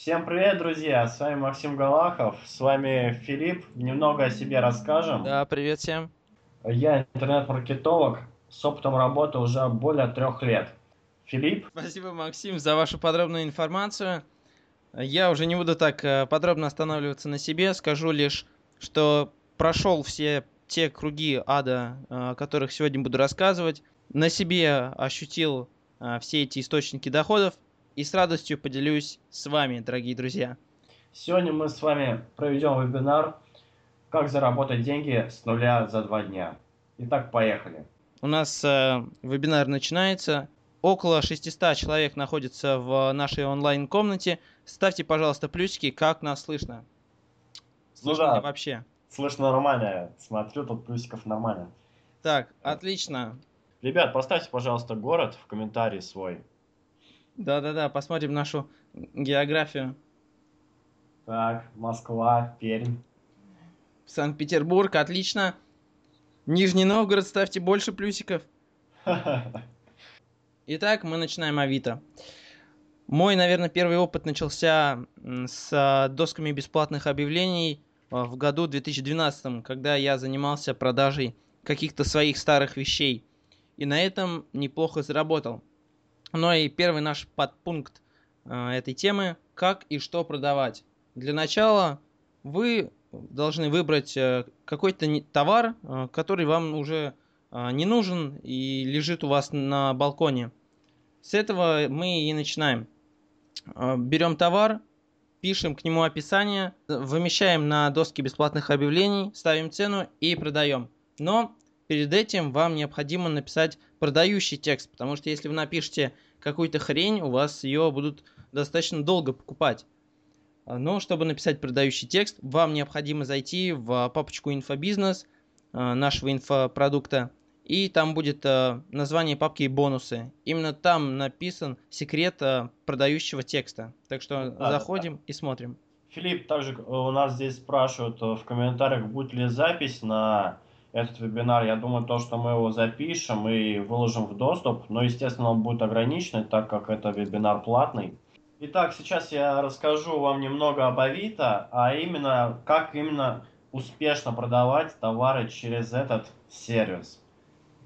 Всем привет, друзья! С вами Максим Галахов, с вами Филипп. Немного о себе расскажем. Да, привет всем. Я интернет-маркетолог с опытом работы уже более трех лет. Филипп? Спасибо, Максим, за вашу подробную информацию. Я уже не буду так э, подробно останавливаться на себе, скажу лишь, что прошел все те круги ада, э, о которых сегодня буду рассказывать, на себе ощутил э, все эти источники доходов, и с радостью поделюсь с вами, дорогие друзья. Сегодня мы с вами проведем вебинар «Как заработать деньги с нуля за два дня». Итак, поехали. У нас э, вебинар начинается. Около 600 человек находится в нашей онлайн-комнате. Ставьте, пожалуйста, плюсики, как нас слышно. Слышно ну да, ли вообще? Слышно нормально. Смотрю, тут плюсиков нормально. Так, отлично. Ребят, поставьте, пожалуйста, город в комментарии свой. Да-да-да, посмотрим нашу географию. Так, Москва, Пермь. Санкт-Петербург, отлично. Нижний Новгород, ставьте больше плюсиков. Итак, мы начинаем Авито. Мой, наверное, первый опыт начался с досками бесплатных объявлений а, в году 2012, когда я занимался продажей каких-то своих старых вещей. И на этом неплохо заработал. Ну и первый наш подпункт э, этой темы – как и что продавать. Для начала вы должны выбрать э, какой-то товар, э, который вам уже не нужен и лежит у вас на балконе. С этого мы и начинаем. Берем товар, пишем к нему описание, вымещаем на доски бесплатных объявлений, ставим цену и продаем. Но перед этим вам необходимо написать продающий текст, потому что если вы напишете какую-то хрень, у вас ее будут достаточно долго покупать. Но чтобы написать продающий текст, вам необходимо зайти в папочку инфобизнес а, нашего инфопродукта, и там будет а, название папки и бонусы. Именно там написан секрет продающего текста. Так что да, заходим да. и смотрим. Филипп, также э, у нас здесь спрашивают э, в комментариях, будет ли запись на этот вебинар. Я думаю, то, что мы его запишем и выложим в доступ, но, естественно, он будет ограниченный, так как это вебинар платный. Итак, сейчас я расскажу вам немного об Авито, а именно, как именно успешно продавать товары через этот сервис.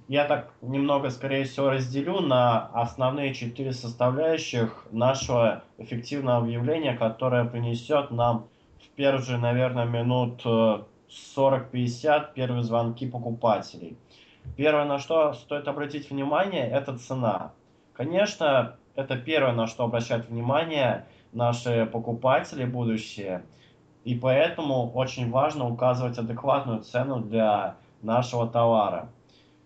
Я так немного, скорее всего, разделю на основные четыре составляющих нашего эффективного объявления, которое принесет нам в первые наверное, минут э, 40-50 первые звонки покупателей. Первое, на что стоит обратить внимание, это цена. Конечно, это первое, на что обращают внимание наши покупатели будущие. И поэтому очень важно указывать адекватную цену для нашего товара.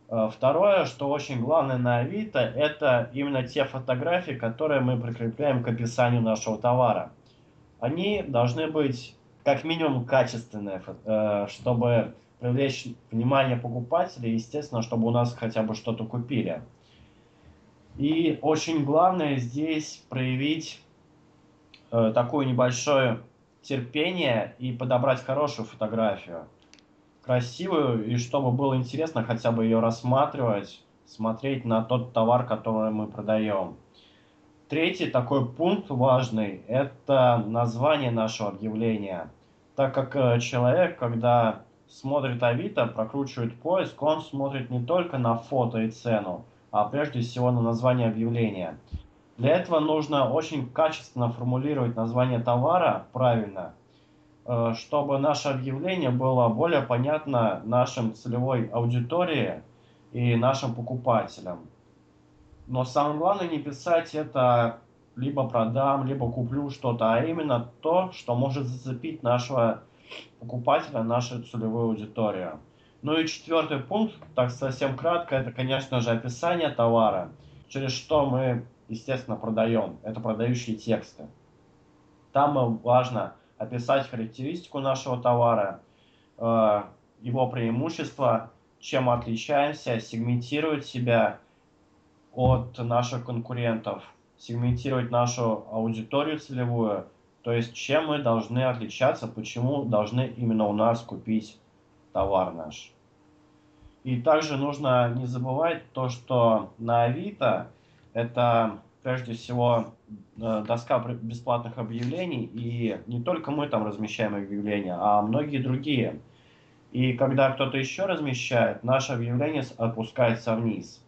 Э, второе, что очень главное на Авито, это именно те фотографии, которые мы прикрепляем к описанию нашего товара. Они должны быть как минимум качественное, э, чтобы привлечь внимание покупателей, естественно, чтобы у нас хотя бы что-то купили. И очень главное здесь проявить э, такое небольшое терпение и подобрать хорошую фотографию. Красивую, и чтобы было интересно хотя бы ее рассматривать, смотреть на тот товар, который мы продаем. Третий такой пункт важный – это название нашего объявления – так как э, человек, когда смотрит Авито, прокручивает поиск, он смотрит не только на фото и цену, а прежде всего на название объявления. Для этого нужно очень качественно формулировать название товара правильно, э, чтобы наше объявление было более понятно нашим целевой аудитории и нашим покупателям. Но самое главное не писать это либо продам, либо куплю что-то, а именно то, что может зацепить нашего покупателя, нашу целевую аудиторию. Ну и четвертый пункт, так совсем кратко, это, конечно же, описание товара, через что мы, естественно, продаем. Это продающие тексты. Там важно описать характеристику нашего товара, э, его преимущества, чем отличаемся, сегментировать себя от наших конкурентов – сегментировать нашу аудиторию целевую, то есть чем мы должны отличаться, почему должны именно у нас купить товар наш. И также нужно не забывать то, что на Авито это прежде всего э, доска бесплатных объявлений, и не только мы там размещаем объявления, а многие другие. И когда кто-то еще размещает, наше объявление опускается вниз.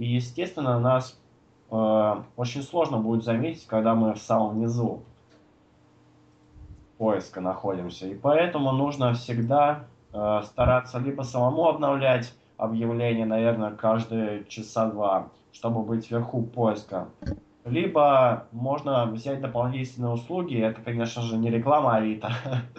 И, естественно, нас э, очень сложно будет заметить, когда мы в самом низу поиска находимся. И поэтому нужно всегда э, стараться либо самому обновлять объявление, наверное, каждые часа два, чтобы быть вверху поиска. Либо можно взять дополнительные услуги, это, конечно же, не реклама Авито,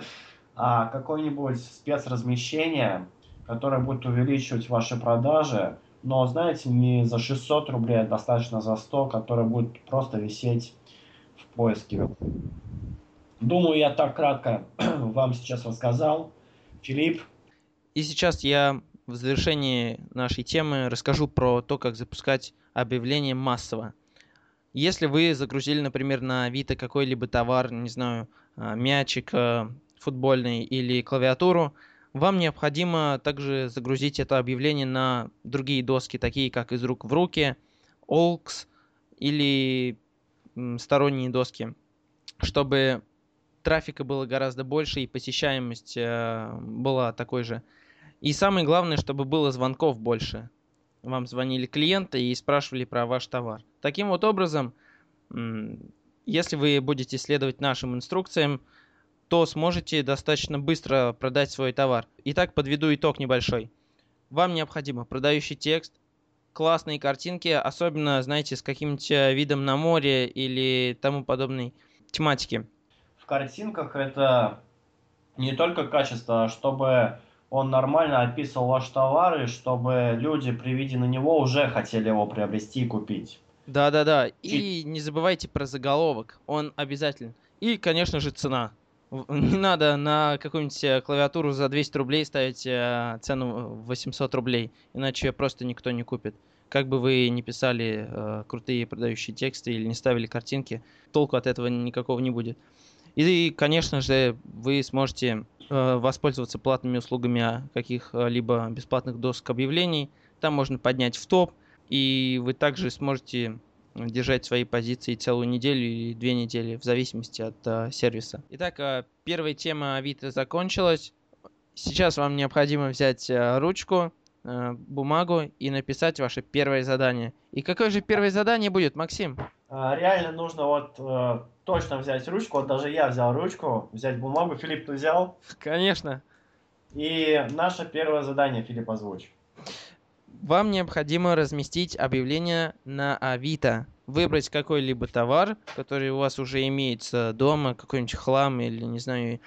а какое-нибудь спецразмещение, которое будет увеличивать ваши продажи, но, знаете, не за 600 рублей, а достаточно за 100, которое будет просто висеть в поиске. Думаю, я так кратко вам сейчас рассказал. Филипп? И сейчас я в завершении нашей темы расскажу про то, как запускать объявление массово. Если вы загрузили, например, на Авито какой-либо товар, не знаю, а, мячик а, футбольный или клавиатуру, вам необходимо также загрузить это объявление на другие доски, такие как из рук в руки, Olks или сторонние доски, чтобы трафика было гораздо больше и посещаемость э, была такой же. И самое главное, чтобы было звонков больше. Вам звонили клиенты и спрашивали про ваш товар. Таким вот образом, если вы будете следовать нашим инструкциям, то сможете достаточно быстро продать свой товар. Итак, подведу итог небольшой. Вам необходимо продающий текст, классные картинки, особенно, знаете, с каким-нибудь э, видом на море или тому подобной тематики. В картинках это не только качество, а чтобы он нормально описывал ваш товар, и чтобы люди при виде на него уже хотели его приобрести и купить. Да-да-да. И не забывайте про заголовок. Он обязательно. И, конечно же, цена. Не надо на какую-нибудь клавиатуру за 200 рублей ставить э, цену 800 рублей, иначе просто никто не купит. Как бы вы ни писали э, крутые продающие тексты или не ставили картинки, толку от этого никакого не будет. И, конечно же, вы сможете Э, воспользоваться платными услугами каких-либо бесплатных досок объявлений. Там можно поднять в топ, и вы также сможете держать свои позиции целую неделю или две недели, в зависимости от э, сервиса. Итак, э, первая тема Авито закончилась. Сейчас вам необходимо взять э, ручку, э, бумагу и написать ваше первое задание. И какое же первое задание будет, Максим? Реально нужно вот э, точно взять ручку. Вот даже я взял ручку, взять бумагу. Филипп, ты взял? Конечно. И наше первое задание, Филипп, озвучь. Вам необходимо разместить объявление на Авито. Выбрать какой-либо товар, который у вас уже имеется дома, какой-нибудь хлам или, не знаю,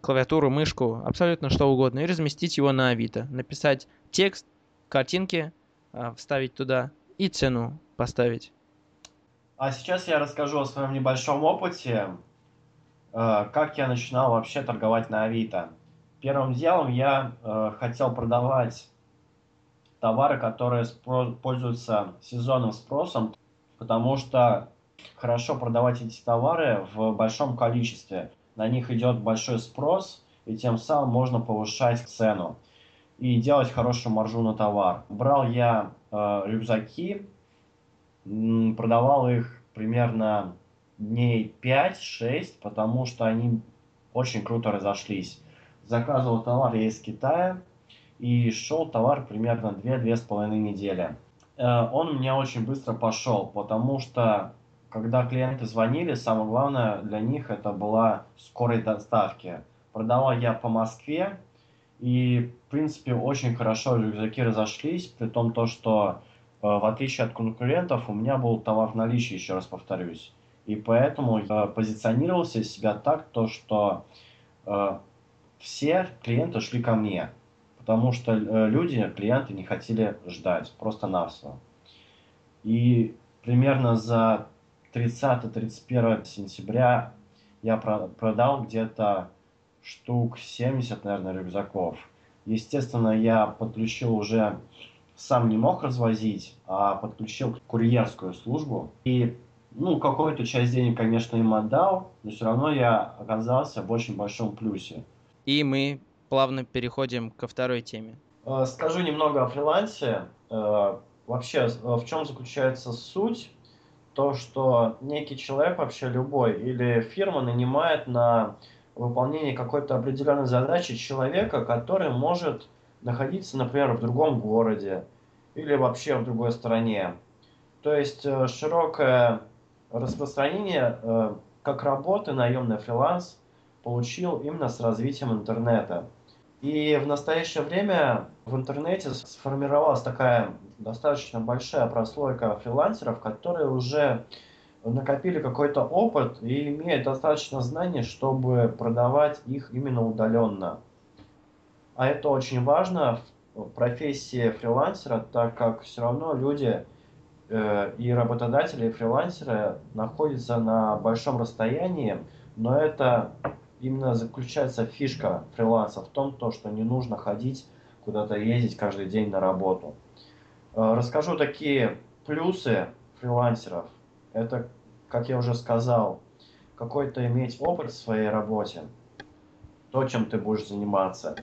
клавиатуру, мышку, абсолютно что угодно, и разместить его на Авито. Написать текст, картинки, а, вставить туда и цену поставить. А сейчас я расскажу о своем небольшом опыте, э, как я начинал вообще торговать на Авито. Первым делом я э, хотел продавать товары, которые пользуются сезонным спросом, потому что хорошо продавать эти товары в большом количестве. На них идет большой спрос, и тем самым можно повышать цену и делать хорошую маржу на товар. Брал я э, рюкзаки продавал их примерно дней 5-6, потому что они очень круто разошлись. Заказывал товар я из Китая, и шел товар примерно 2-2,5 недели. Э, он у меня очень быстро пошел, потому что когда клиенты звонили, самое главное для них это была скорость доставки. Продавал я по Москве, и, в принципе, очень хорошо рюкзаки разошлись, при том то, что Э, в отличие от конкурентов, у меня был товар в наличии, еще раз повторюсь. И поэтому я позиционировался себя так, то, что э, все клиенты шли ко мне. Потому что э, люди, клиенты не хотели ждать, просто-навсего. И примерно за 30-31 сентября я продал где-то штук 70, наверное, рюкзаков. Естественно, я подключил уже сам не мог развозить, а подключил курьерскую службу. И ну, какую-то часть денег, конечно, им отдал, но все равно я оказался в очень большом плюсе. И мы плавно переходим ко второй теме. Э, скажу немного о фрилансе. Э, вообще, в чем заключается суть? то, что некий человек, вообще любой, или фирма нанимает на выполнение какой-то определенной задачи человека, который может находиться, например, в другом городе или вообще в другой стране. То есть э, широкое распространение э, как работы наемный фриланс получил именно с развитием интернета. И в настоящее время в интернете сформировалась такая достаточно большая прослойка фрилансеров, которые уже накопили какой-то опыт и имеют достаточно знаний, чтобы продавать их именно удаленно. А это очень важно в профессии фрилансера, так как все равно люди э, и работодатели, и фрилансеры находятся на большом расстоянии, но это именно заключается фишка фриланса в том, то, что не нужно ходить куда-то ездить каждый день на работу. Э, расскажу такие плюсы фрилансеров. Это, как я уже сказал, какой-то иметь опыт в своей работе, то, чем ты будешь заниматься.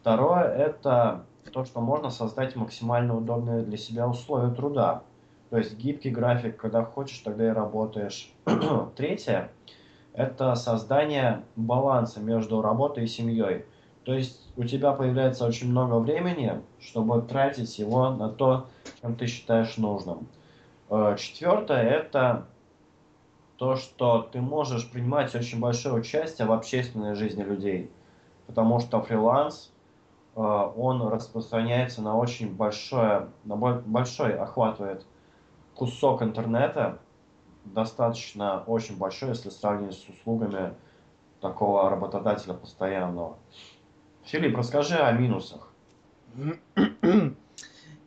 Второе – это то, что можно создать максимально удобные для себя условия труда. То есть гибкий график, когда хочешь, тогда и работаешь. Третье это создание баланса между работой и семьей. То есть у тебя появляется очень много времени, чтобы тратить его на то, чем ты считаешь нужным. Э, четвертое – это то, что ты можешь принимать очень большое участие в общественной жизни людей. Потому что фриланс, э, он распространяется на очень большое, на большой охватывает кусок интернета, достаточно очень большой, если сравнивать с услугами такого работодателя постоянного. Филипп, расскажи о минусах.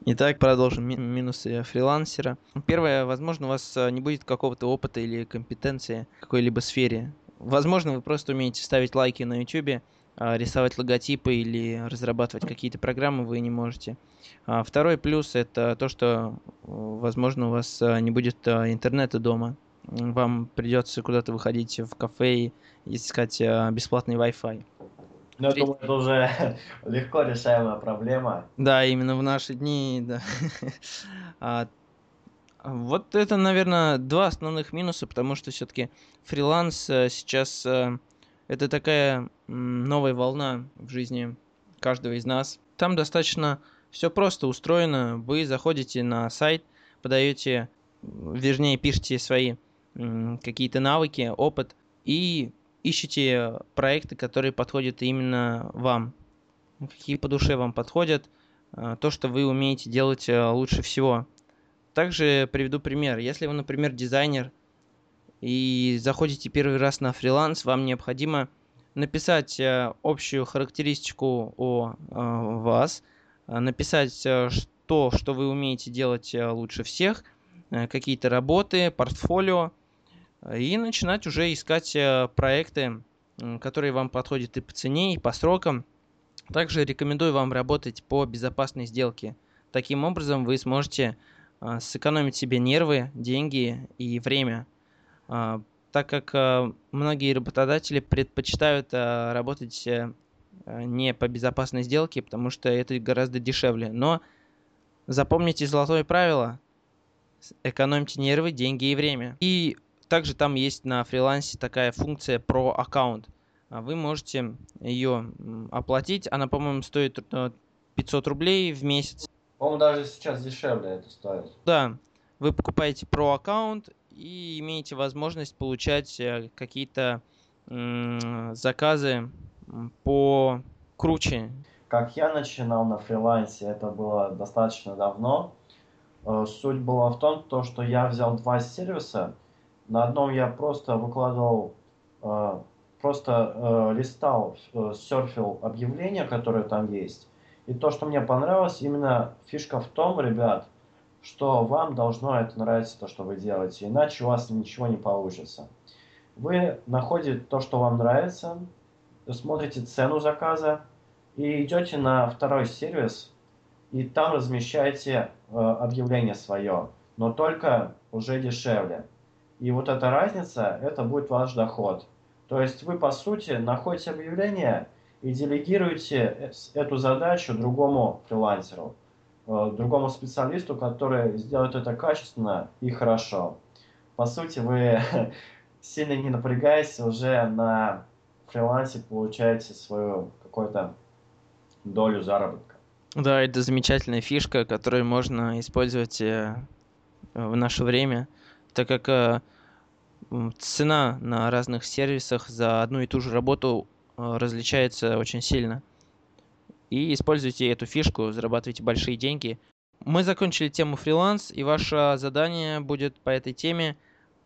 Итак, продолжим минусы фрилансера. Первое, возможно, у вас э, не будет какого-то опыта или компетенции в какой-либо сфере. Возможно, вы просто умеете ставить лайки на YouTube, рисовать логотипы или разрабатывать какие-то программы вы не можете. А второй плюс это то, что, возможно, у вас а, не будет а, интернета дома. Вам придется куда-то выходить в кафе и искать бесплатный Wi-Fi. Ну, я думаю, это уже легко решаемая проблема. Да, именно в наши дни, да. а, вот это, наверное, два основных минуса, потому что все-таки фриланс э, сейчас э, это такая новая волна в жизни каждого из нас. Там достаточно все просто устроено. Вы заходите на сайт, подаете, вернее, пишете свои какие-то навыки, опыт и ищите проекты, которые подходят именно вам. Какие по душе вам подходят, а, то, что вы умеете делать э, лучше всего. Также приведу пример. Если вы, например, дизайнер и заходите первый раз на фриланс, вам необходимо написать э, общую характеристику о э, вас, э, написать то, что вы умеете делать лучше всех, какие-то работы, портфолио, и начинать уже искать проекты, которые вам подходят и по цене, и по срокам. Также рекомендую вам работать по безопасной сделке. Таким образом вы сможете сэкономить себе нервы, деньги и время так как э, многие работодатели предпочитают э, работать э, не по безопасной сделке, потому что это гораздо дешевле. Но запомните золотое правило. Экономьте нервы, деньги и время. И также там есть на фрилансе такая функция про аккаунт. Вы можете ее оплатить. Она, по-моему, стоит 500 рублей в месяц. По-моему, даже сейчас дешевле это стоит. Да. Вы покупаете про аккаунт и имеете возможность получать э, какие-то заказы по круче. Как я начинал на фрилансе, это было достаточно давно. Э, суть была в том, то, что я взял два сервиса. На одном я просто выкладывал, э, просто листал, серфил объявления, которые там есть. И то, что мне понравилось, именно фишка в том, ребят, что вам должно это нравиться, то, что вы делаете, иначе у вас ничего не получится. Вы находите то, что вам нравится, смотрите цену заказа и идете на второй сервис, и там размещаете э, объявление свое, но только уже дешевле. И вот эта разница, это будет ваш доход. То есть вы, по сути, находите объявление и делегируете э, эту задачу другому фрилансеру. Э, другому специалисту, который сделает это качественно и хорошо. по сути, вы сильно не напрягаясь, уже на фрилансе получаете свою какую-то долю заработка. Да, это замечательная фишка, которую можно использовать э, в наше время, так как э, цена на разных сервисах за одну и ту же работу различается очень сильно. И используйте эту фишку, зарабатывайте большие деньги. Мы закончили тему фриланс, и ваше задание будет по этой теме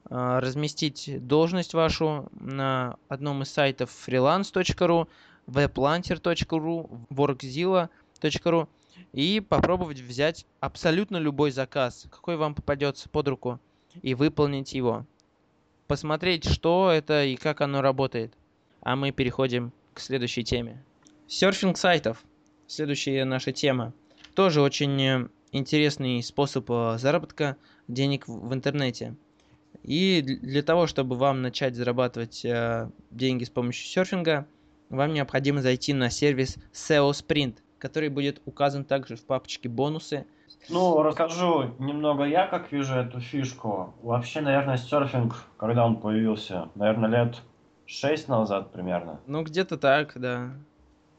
э, разместить должность вашу на одном из сайтов freelance.ru, weblancer.ru, workzilla.ru и попробовать взять абсолютно любой заказ, какой вам попадется под руку, и выполнить его посмотреть, что это и как оно работает. А мы переходим к следующей теме. Серфинг сайтов. Следующая наша тема. Тоже очень э, интересный способ э, заработка денег в интернете. И для того, чтобы вам начать зарабатывать э, деньги с помощью серфинга, вам необходимо зайти на сервис SEO Sprint, который будет указан также в папочке бонусы ну, расскажу немного я, как вижу эту фишку. Вообще, наверное, серфинг, когда он появился, наверное, лет шесть назад примерно. Ну, где-то так, да.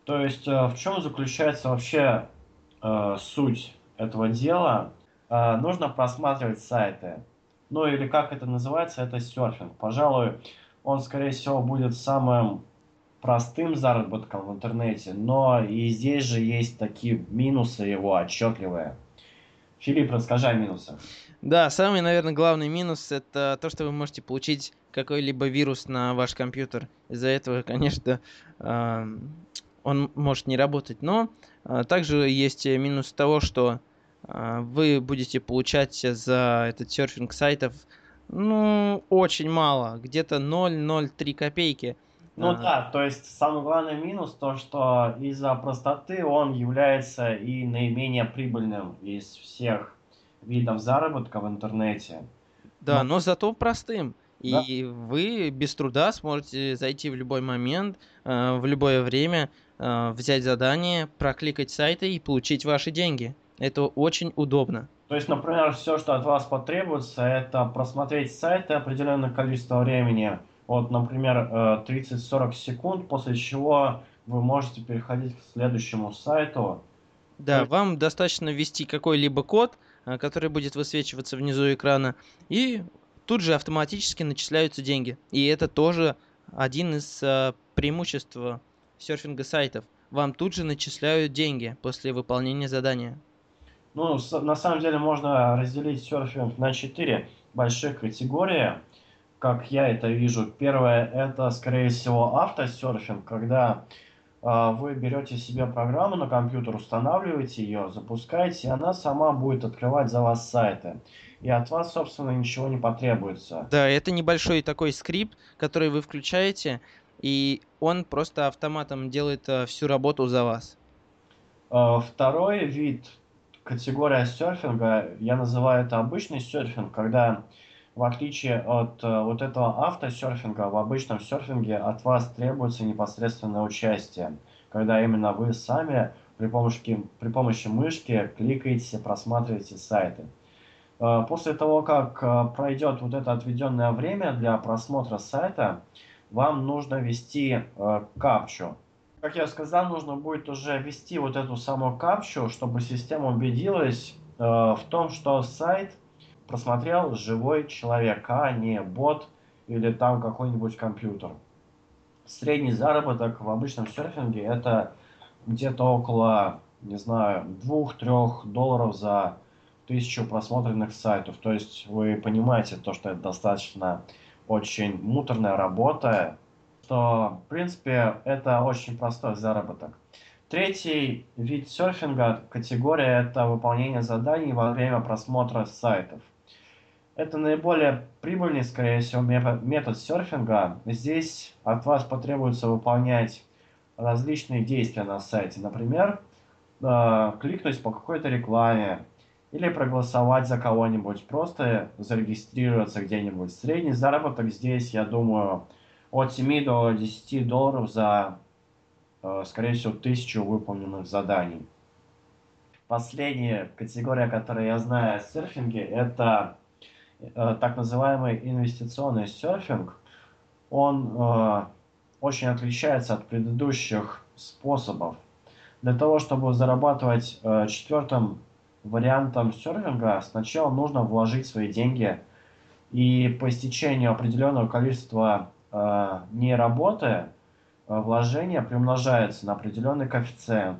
То есть, э, в чем заключается вообще э, суть этого дела? Э, нужно просматривать сайты. Ну, или как это называется, это серфинг. Пожалуй, он, скорее всего, будет самым простым заработком в интернете, но и здесь же есть такие минусы его отчетливые. Филипп, расскажи о минусах. Да, самый, наверное, главный минус это то, что вы можете получить какой-либо вирус на ваш компьютер. Из-за этого, конечно, он может не работать. Но а, также есть минус того, что а, вы будете получать за этот серфинг сайтов ну, очень мало, где-то 0,03 копейки. Ну а. да, то есть самый главный минус то, что из-за простоты он является и наименее прибыльным из всех видов заработка в интернете. Да, но, но зато простым. Да. И вы без труда сможете зайти в любой момент, э, в любое время, э, взять задание, прокликать сайты и получить ваши деньги. Это очень удобно. То есть, например, все, что от вас потребуется, это просмотреть сайты определенное количество времени, вот, например, 30-40 э, секунд, после чего вы можете переходить к следующему сайту. Да, есть... вам достаточно ввести какой-либо код, э, который будет высвечиваться внизу экрана, и тут же автоматически начисляются деньги. И это тоже один из э, преимуществ серфинга сайтов. Вам тут же начисляют деньги после выполнения задания. Ну, на самом деле можно разделить серфинг на четыре больших категории как я это вижу. Первое, это, скорее всего, автосерфинг, когда э, вы берете себе программу на компьютер, устанавливаете ее, запускаете, и она сама будет открывать за вас сайты. И от вас, собственно, ничего не потребуется. Да, это небольшой такой скрипт, который вы включаете, и он просто автоматом делает э, всю работу за вас. Э, второй вид, категория серфинга, я называю это обычный серфинг, когда в отличие от э, вот этого автосерфинга, в обычном серфинге от вас требуется непосредственное участие, когда именно вы сами при помощи, при помощи мышки кликаете, просматриваете сайты. После того, как пройдет вот это отведенное время для просмотра сайта, вам нужно ввести капчу. Как я сказал, нужно будет уже ввести вот эту самую капчу, чтобы система убедилась в том, что сайт – просмотрел живой человек, а не бот или там какой-нибудь компьютер. Средний заработок в обычном серфинге это где-то около, не знаю, 2-3 долларов за тысячу просмотренных сайтов. То есть вы понимаете то, что это достаточно очень муторная работа, что, в принципе, это очень простой заработок. Третий вид серфинга, категория, это выполнение заданий во время просмотра сайтов – это наиболее прибыльный, скорее всего, метод серфинга. Здесь от вас потребуется выполнять различные действия на сайте. Например, э, кликнуть по какой-то рекламе или проголосовать за кого-нибудь, просто зарегистрироваться где-нибудь. Средний заработок здесь, я думаю, от 7 до 10 долларов за, э, скорее всего, тысячу выполненных заданий. Последняя категория, которую я знаю о серфинге, это э, так называемый инвестиционный серфинг, он э, очень отличается от предыдущих способов. Для того, чтобы зарабатывать четвертым вариантом серфинга, сначала нужно вложить свои деньги, и по истечению определенного количества э, дней работы э, вложение приумножается на определенный коэффициент.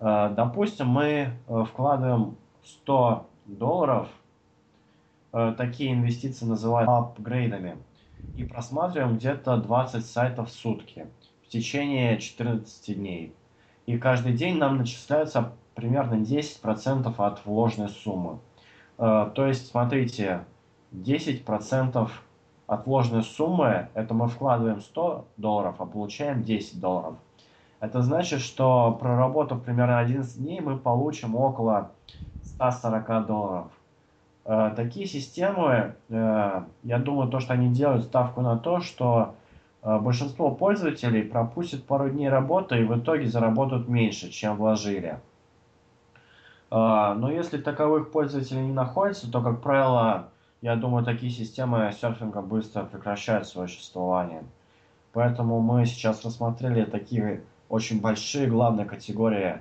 Э, допустим, мы э, вкладываем 100 долларов, э, такие инвестиции называют апгрейдами, и просматриваем где-то 20 сайтов в сутки в течение 14 дней. И каждый день нам начисляются примерно 10% от вложенной суммы. То есть, смотрите, 10% от вложенной суммы, это мы вкладываем 100 долларов, а получаем 10 долларов. Это значит, что проработав примерно 11 дней, мы получим около 140 долларов. Э, такие системы, э, я думаю, то, что они делают ставку на то, что э, большинство пользователей пропустят пару дней работы и в итоге заработают меньше, чем вложили. Но если таковых пользователей не находится, то, как правило, я думаю, такие системы серфинга быстро прекращают свое существование. Поэтому мы сейчас рассмотрели такие очень большие главные категории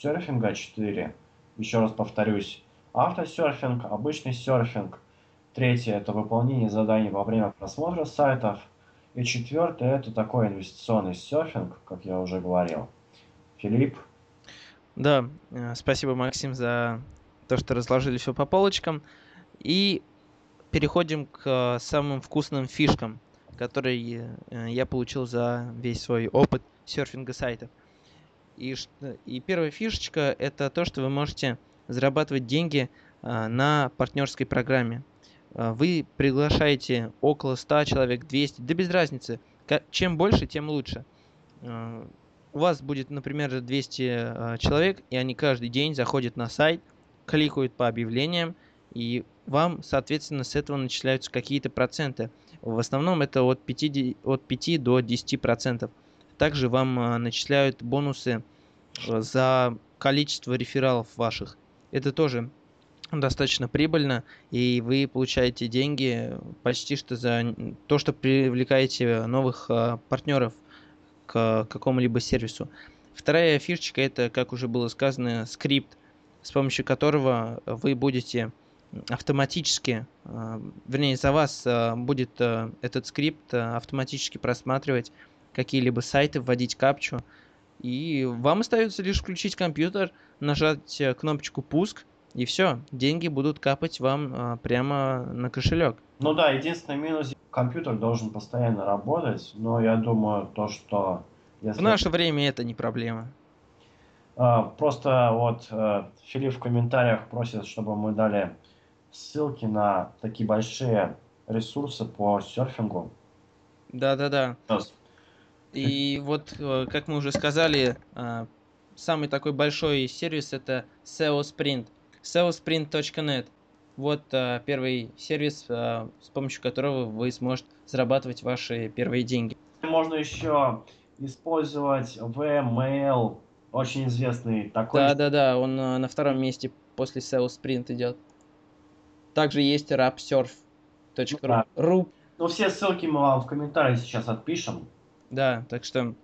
серфинга 4. Еще раз повторюсь. Автосерфинг, обычный серфинг. Третье – это выполнение заданий во время просмотра сайтов. И четвертое – это такой инвестиционный серфинг, как я уже говорил. Филипп? Да, э, спасибо, Максим, за то, что разложили все по полочкам. И переходим к э, самым вкусным фишкам, которые э, я получил за весь свой опыт серфинга сайтов. И, и первая фишечка это то, что вы можете зарабатывать деньги а, на партнерской программе. Вы приглашаете около 100 человек, 200, да без разницы. Чем больше, тем лучше. У вас будет, например, 200 человек, и они каждый день заходят на сайт, кликают по объявлениям, и вам, соответственно, с этого начисляются какие-то проценты. В основном это от 5, от 5 до 10 процентов. Также вам а, начисляют бонусы э, за количество рефералов ваших. Это тоже достаточно прибыльно, и вы получаете деньги почти что за то, что привлекаете новых партнеров к какому-либо сервису. Вторая фишечка это, как уже было сказано, скрипт, с помощью которого вы будете автоматически, а, вернее, за вас будет этот скрипт автоматически просматривать какие-либо сайты, вводить капчу. И вам остается лишь включить компьютер, нажать э, кнопочку пуск, и все, деньги будут капать вам а, прямо на кошелек. Ну да, единственный минус, компьютер должен постоянно работать, но я думаю, то, что... Если... В наше время это не проблема. А, просто вот а, Филипп в комментариях просит, чтобы мы дали ссылки на такие большие ресурсы по серфингу. Да-да-да. И вот, э, как мы уже сказали, э, самый такой большой сервис это SEO Sprint. SEOsprint.net. Вот э, первый сервис, с помощью которого вы сможете зарабатывать ваши первые деньги. Можно еще использовать VMail, очень известный такой. Да, да, да, он на втором месте после SEO Sprint идет. Также есть rapsurf.ru. Да. Ну, все ссылки мы вам в комментариях сейчас отпишем. Да, так что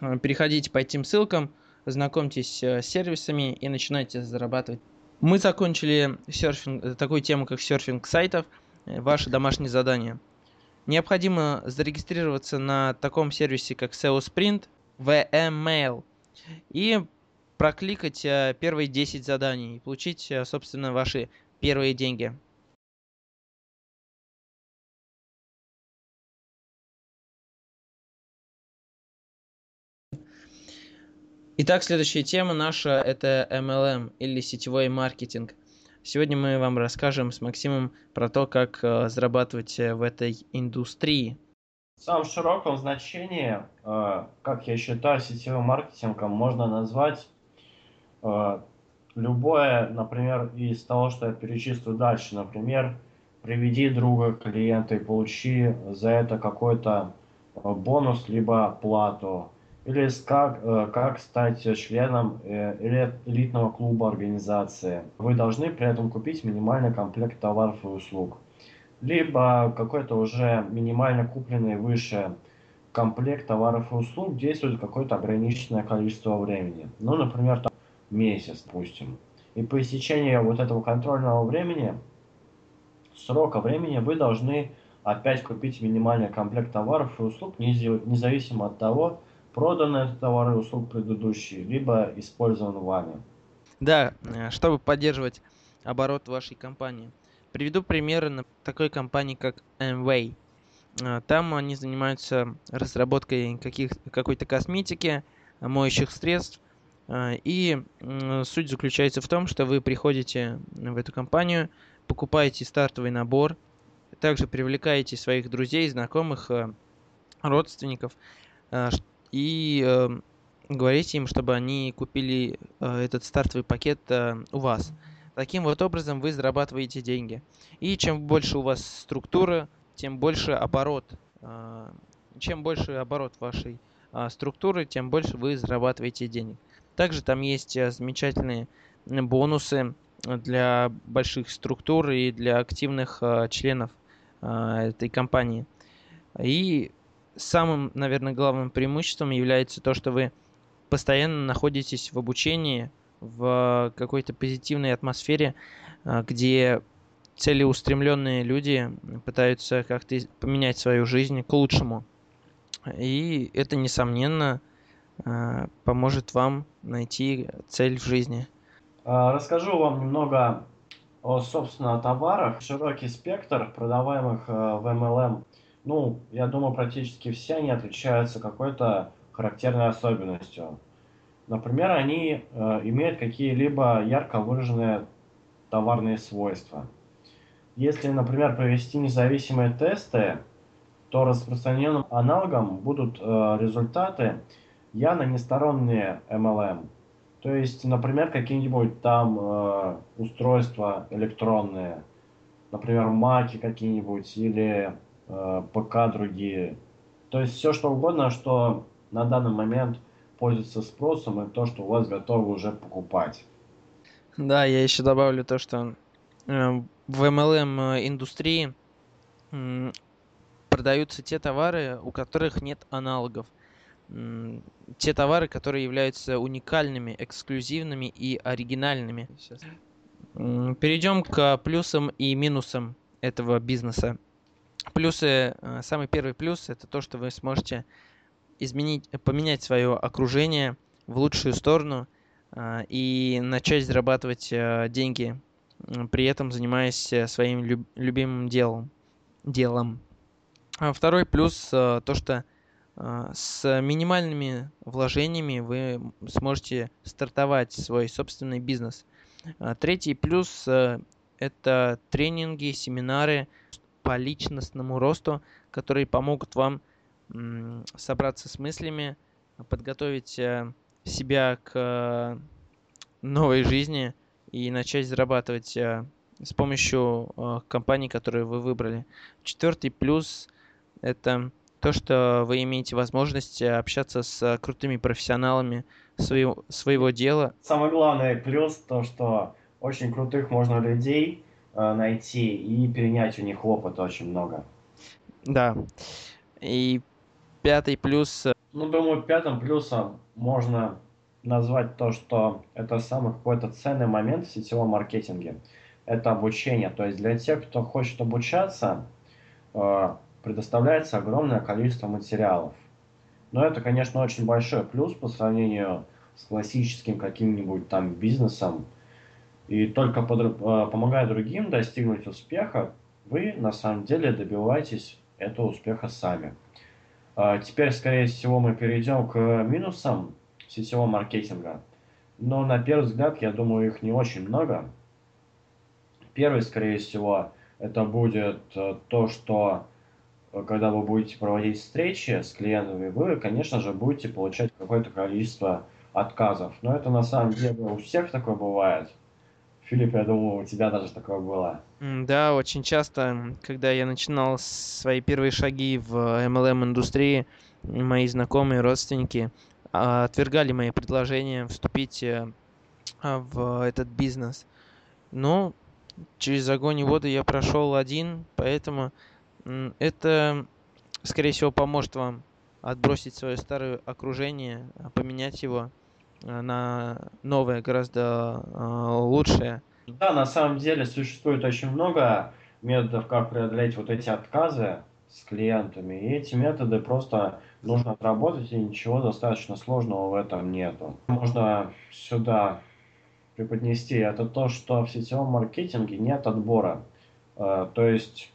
э, переходите по этим ссылкам, знакомьтесь э, с сервисами и начинайте зарабатывать. Мы закончили серфинг, э, такую тему, как серфинг сайтов, ваше домашнее задание. Необходимо зарегистрироваться на таком сервисе, как SEO Sprint, VMmail, и прокликать первые 10 заданий и получить, собственно, ваши первые деньги. Итак, следующая тема наша – это MLM или сетевой маркетинг. Сегодня мы вам расскажем с Максимом про то, как э, зарабатывать э, в этой индустрии. В самом широком значении, э, как я считаю, сетевым маркетингом можно назвать любое, например, из того, что я перечислю дальше. Например, приведи друга клиента и получи за это какой-то бонус либо плату или как, э, как стать членом э, элитного клуба организации. Вы должны при этом купить минимальный комплект товаров и услуг. либо какой-то уже минимально купленный выше комплект товаров и услуг действует какое-то ограниченное количество времени. Ну, например, там, месяц, допустим. И по истечении вот этого контрольного времени, срока времени, вы должны опять купить минимальный комплект товаров и услуг, независимо от того, продан этот товар и услуг предыдущий, либо использован вами. Да, э, чтобы поддерживать оборот вашей компании. Приведу примеры на такой компании, как Amway. Э, там они занимаются разработкой каких, какой-то косметики, моющих средств. Э, и суть заключается в том, что вы приходите в эту компанию, покупаете стартовый набор, также привлекаете своих друзей, знакомых, родственников и говорите им, чтобы они купили э, этот стартовый пакет э, у вас. Таким вот образом вы зарабатываете деньги. И чем больше у вас структура, тем больше оборот. Э, чем больше оборот вашей э, структуры, тем больше вы зарабатываете денег. Также там есть э, замечательные бонусы для больших структур и для активных э, членов э, этой компании. И самым, наверное, главным преимуществом является то, что вы постоянно находитесь в обучении, в какой-то позитивной атмосфере, а, где целеустремленные люди пытаются как-то поменять свою жизнь к лучшему. И это, несомненно, а, поможет вам найти цель в жизни. А, расскажу вам немного о, собственно, товарах. Широкий спектр продаваемых в MLM. Ну, я думаю, практически все они отличаются какой-то характерной особенностью. Например, они э, имеют какие-либо ярко выраженные товарные свойства. Если, например, провести независимые тесты, то распространенным аналогом будут э, результаты явно несторонние MLM. То есть, например, какие-нибудь там э, устройства электронные, например, маки какие-нибудь или ПК другие. То есть все что угодно, что на данный момент пользуется спросом, и то, что у вас готовы уже покупать. Да, я еще добавлю то, что э, в MLM э, индустрии э, продаются те товары, у которых нет аналогов. Э, те товары, которые являются уникальными, эксклюзивными и оригинальными. Сейчас. Э, перейдем к плюсам и минусам этого бизнеса. Плюсы, э, самый первый плюс это то, что вы сможете изменить, поменять свое окружение в лучшую сторону а, и начать зарабатывать а, деньги, при этом занимаясь э, своим люб, любимым делом. делом. А второй плюс то, что с минимальными вложениями вы сможете стартовать свой собственный бизнес. Третий плюс это тренинги, семинары по личностному росту, которые помогут вам собраться с мыслями, подготовить э, себя к э, новой жизни и начать зарабатывать э, с помощью компании, которую вы выбрали. Четвертый плюс – это то, что вы имеете возможность общаться с крутыми профессионалами своего, своего дела. Самый главный плюс – то, что очень крутых можно людей найти и перенять у них опыт очень много. Да. И пятый плюс... Э, ну, думаю, пятым плюсом можно назвать то, что это самый какой-то ценный момент в сетевом маркетинге. Это обучение. То есть для тех, кто хочет обучаться, э, предоставляется огромное количество материалов. Но это, конечно, очень большой плюс по сравнению с классическим каким-нибудь там бизнесом. И только под, э, помогая другим достигнуть успеха, вы на самом деле добиваетесь этого успеха сами. А, теперь, скорее всего, мы перейдем к минусам сетевого маркетинга. Но на первый взгляд, я думаю, их не очень много. Первый, скорее всего, это будет э, то, что э, когда вы будете проводить встречи с клиентами, вы, конечно же, будете получать какое-то количество отказов. Но это на самом деле у всех такое бывает. Филипп, я думаю, у тебя даже такое было. Да, очень часто, когда я начинал свои первые шаги в MLM-индустрии, мои знакомые, родственники а, отвергали мои предложения вступить э, а, в этот бизнес. Но через огонь и воду я прошел один, поэтому это, скорее всего, поможет вам отбросить свое старое окружение, а поменять его э, на новое, гораздо э, лучшее. Да, на самом деле существует очень много методов, как преодолеть вот эти отказы с клиентами. И эти методы просто нужно отработать, и ничего достаточно сложного в этом нету. Можно сюда преподнести, это то, что в сетевом маркетинге нет отбора. Э, то есть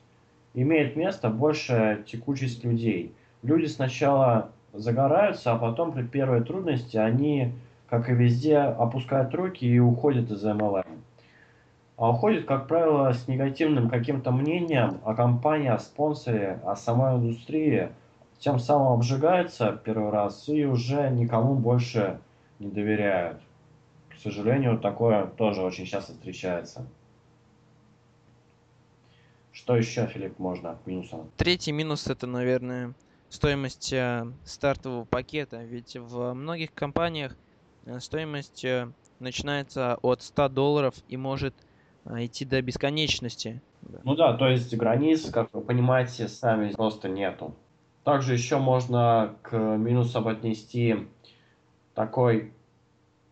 имеет место большая текучесть людей. Люди сначала загораются, а потом при первой трудности они, как и везде, опускают руки и уходят из MLM. А уходят, как правило, с негативным каким-то мнением о компании, о спонсоре, о самой индустрии. Тем самым обжигаются первый раз и уже никому больше не доверяют. К сожалению, такое тоже очень часто встречается. Что еще, Филипп, можно от минуса? Третий минус это, наверное, стоимость э, стартового пакета. Ведь в многих компаниях стоимость э, начинается от 100 долларов и может э, идти до бесконечности. Ну да, то есть границ, как вы понимаете, сами просто нету. Также еще можно к минусам отнести такой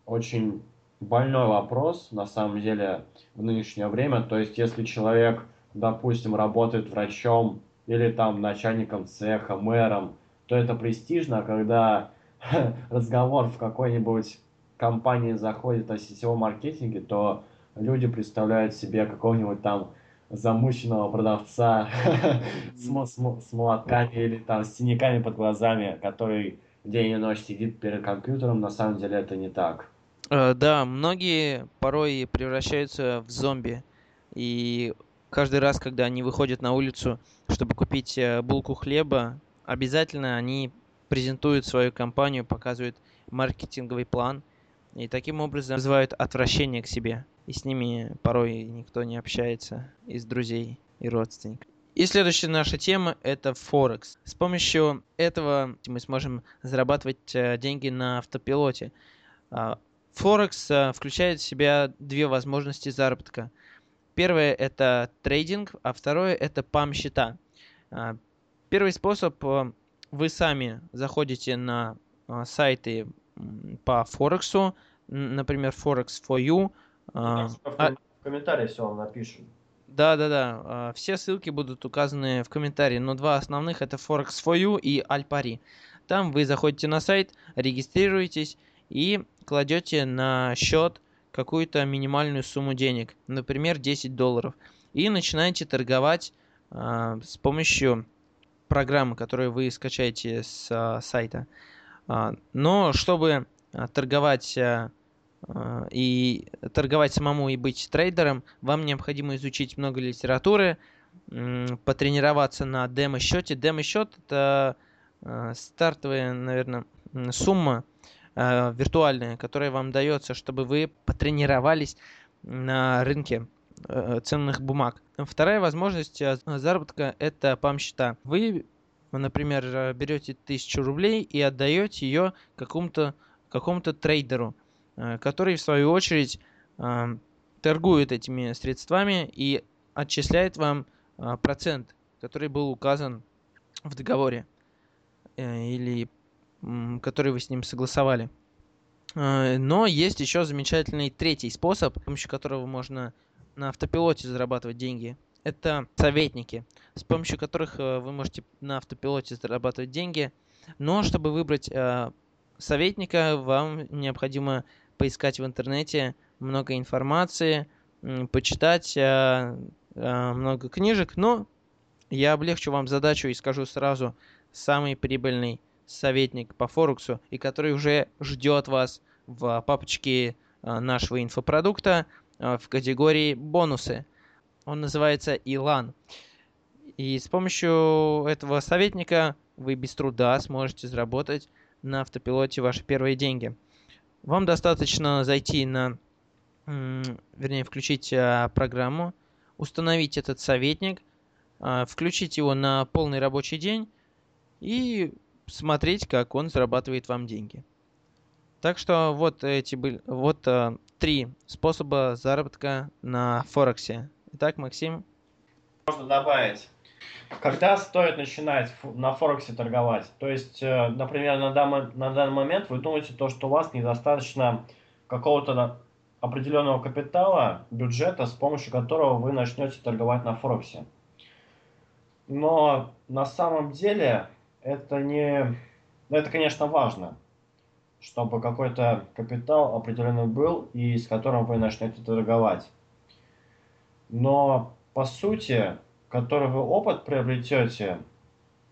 очень больной вопрос, на самом деле, в нынешнее время. То есть, если человек допустим, работает врачом или там начальником цеха, мэром, то это престижно, когда разговор в какой-нибудь компании заходит о сетевом маркетинге, то люди представляют себе какого-нибудь там замученного продавца с молотками или там с синяками под глазами, который день и ночь сидит перед компьютером, на самом деле это не так. Э, да, многие порой превращаются в зомби. И каждый раз, когда они выходят на улицу, чтобы купить э, булку хлеба, обязательно они презентуют свою компанию, показывают маркетинговый план и таким образом вызывают отвращение к себе. И с ними порой никто не общается из друзей и родственников. И следующая наша тема это Форекс. С помощью этого мы сможем зарабатывать э, деньги на автопилоте. А, Форекс э, включает в себя две возможности заработка – Первое это трейдинг, а второе это пам счета. А, первый способ э, вы сами заходите на сайты по Форексу, например, Forex for You. А, в комментарии все вам напишем. Да, да, да. Все ссылки будут указаны в комментарии, но два основных это Forex for You и Alpari. Там вы заходите на сайт, регистрируетесь и кладете на счет какую-то минимальную сумму денег, например, 10 долларов, и начинаете торговать э, с помощью программы, которую вы скачаете с э, сайта. Э, но чтобы торговать э, и торговать самому и быть трейдером, вам необходимо изучить много литературы, потренироваться на демо-счете. Демо-счет это стартовая, наверное, сумма, виртуальная, которая вам дается, чтобы вы потренировались на рынке э, ценных бумаг. Вторая возможность заработка – это пам-счета. Вы, например, э, берете 1000 рублей и отдаете ее какому-то какому трейдеру, э, который, в свою очередь, э, торгует этими средствами и отчисляет вам процент, который был указан в договоре или который вы с ним согласовали. Но есть еще замечательный третий способ, с помощью которого можно на автопилоте зарабатывать деньги. Это советники, с помощью которых э, вы можете на автопилоте зарабатывать деньги. Но чтобы выбрать э, советника, вам необходимо поискать в интернете много информации, почитать много книжек. Но я облегчу вам задачу и скажу сразу самый прибыльный советник по Форексу и который уже ждет вас в папочке нашего инфопродукта в категории бонусы. Он называется Илан. И с помощью этого советника вы без труда сможете заработать на автопилоте ваши первые деньги. Вам достаточно зайти на, вернее, включить а, программу, установить этот советник, включить его на полный рабочий день и смотреть, как он зарабатывает вам деньги. Так что вот эти были вот э, три способа заработка на Форексе. Итак, Максим. Можно добавить. Когда стоит начинать на Форексе торговать? То есть, э, например, на данный, на данный момент вы думаете, то, что у вас недостаточно какого-то определенного капитала, бюджета, с помощью которого вы начнете торговать на Форексе. Но на самом деле это не... Ну, это, конечно, важно, чтобы какой-то капитал определенный был и с которым вы начнете торговать. Но по сути, который вы опыт приобретете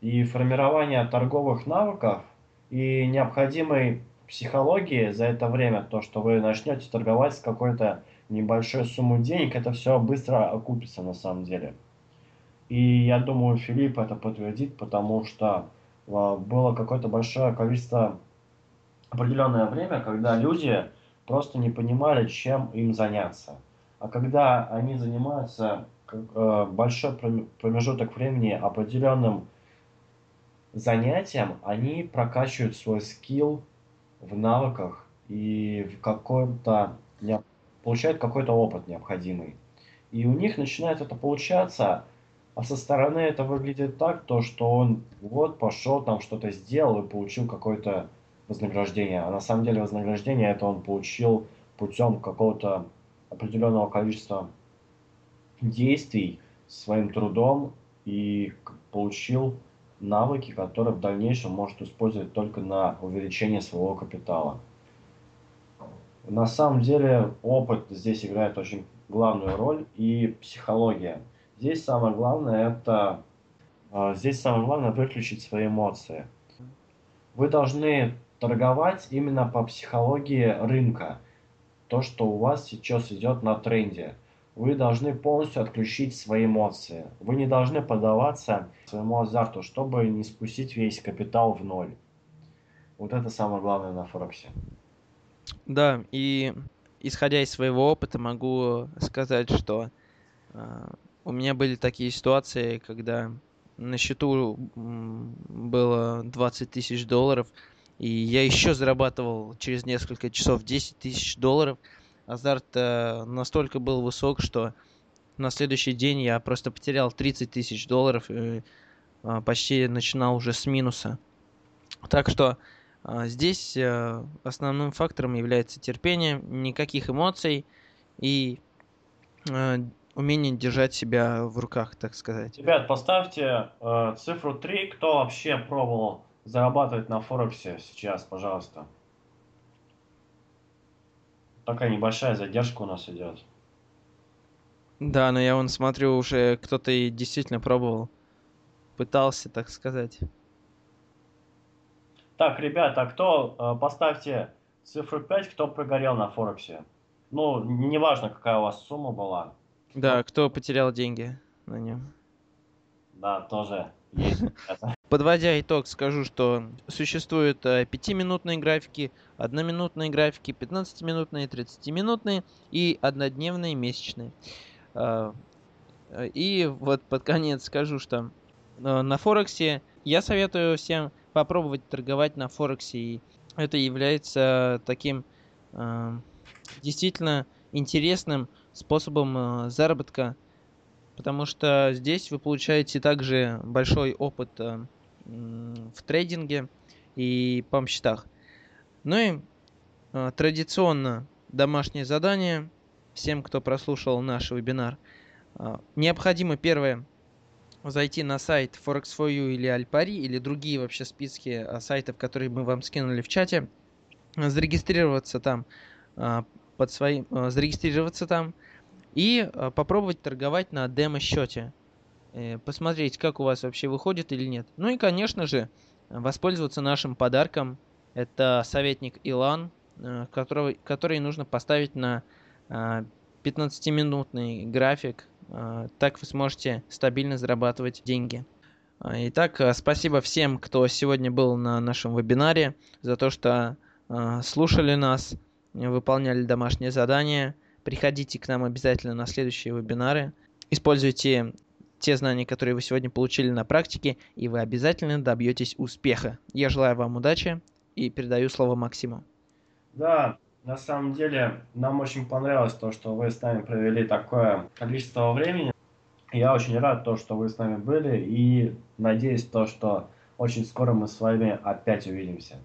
и формирование торговых навыков и необходимой психологии за это время, то, что вы начнете торговать с какой-то небольшой суммой денег, это все быстро окупится на самом деле. И я думаю, Филипп это подтвердит, потому что а, было какое-то большое количество, определенное время, когда люди просто не понимали, чем им заняться. А когда они занимаются э, большой промежуток времени определенным занятием, они прокачивают свой скилл в навыках и в каком-то получают какой-то опыт необходимый. И у них начинает это получаться, а со стороны это выглядит так, то что он вот пошел там что-то сделал и получил какое-то вознаграждение. А на самом деле вознаграждение это он получил путем какого-то определенного количества действий своим трудом и получил навыки, которые в дальнейшем может использовать только на увеличение своего капитала. На самом деле опыт здесь играет очень главную роль и психология. Здесь самое главное это а, здесь самое главное выключить свои эмоции. Вы должны торговать именно по психологии рынка. То, что у вас сейчас идет на тренде вы должны полностью отключить свои эмоции. Вы не должны поддаваться своему азарту, чтобы не спустить весь капитал в ноль. Вот это самое главное на Форексе. Да, и исходя из своего опыта могу сказать, что э, у меня были такие ситуации, когда на счету было 20 тысяч долларов, и я еще зарабатывал через несколько часов 10 тысяч долларов – азарт э, настолько был высок, что на следующий день я просто потерял 30 тысяч долларов и э, почти начинал уже с минуса. Так что э, здесь э, основным фактором является терпение, никаких эмоций и э, умение держать себя в руках, так сказать. Ребят, поставьте э, цифру 3, кто вообще пробовал зарабатывать на Форексе сейчас, пожалуйста. Такая небольшая задержка у нас идет. Да, но я вон смотрю, уже кто-то и действительно пробовал. Пытался, так сказать. Так, ребята, а кто, э, поставьте цифру 5, кто прогорел на Форексе. Ну, неважно, какая у вас сумма была. Да, кто потерял деньги на нем. Да, тоже есть. Подводя итог, скажу, что существуют 5-минутные э, графики, 1-минутные графики, 15-минутные, 30-минутные и однодневные месячные. А, и вот под конец скажу, что э, на Форексе я советую всем попробовать торговать на Форексе. И это является таким э, действительно интересным способом заработка, потому что здесь вы получаете также большой опыт в трейдинге и пам-счетах. Ну и э, традиционно домашнее задание всем, кто прослушал наш вебинар. Э, необходимо первое зайти на сайт Forex4U или Alpari или другие вообще списки э, сайтов, которые мы вам скинули в чате, зарегистрироваться там э, под своим, э, зарегистрироваться там и э, попробовать торговать на демо-счете. Э, посмотреть, как у вас вообще выходит или нет. Ну и, конечно же, воспользоваться нашим подарком. Это советник Илан, э, которого, который нужно поставить на 15-минутный э, график. Так вы сможете стабильно зарабатывать деньги. Итак, спасибо всем, кто сегодня был на нашем вебинаре, за то, что слушали нас, выполняли домашнее задание. Приходите к нам обязательно на следующие вебинары. Используйте те знания, которые вы сегодня получили на практике, и вы обязательно добьетесь успеха. Я желаю вам удачи и передаю слово Максиму. Да, На самом деле, нам очень понравилось то, что вы с нами провели такое количество времени. Я очень рад то, что вы с нами были и надеюсь то, что очень скоро мы с вами опять увидимся.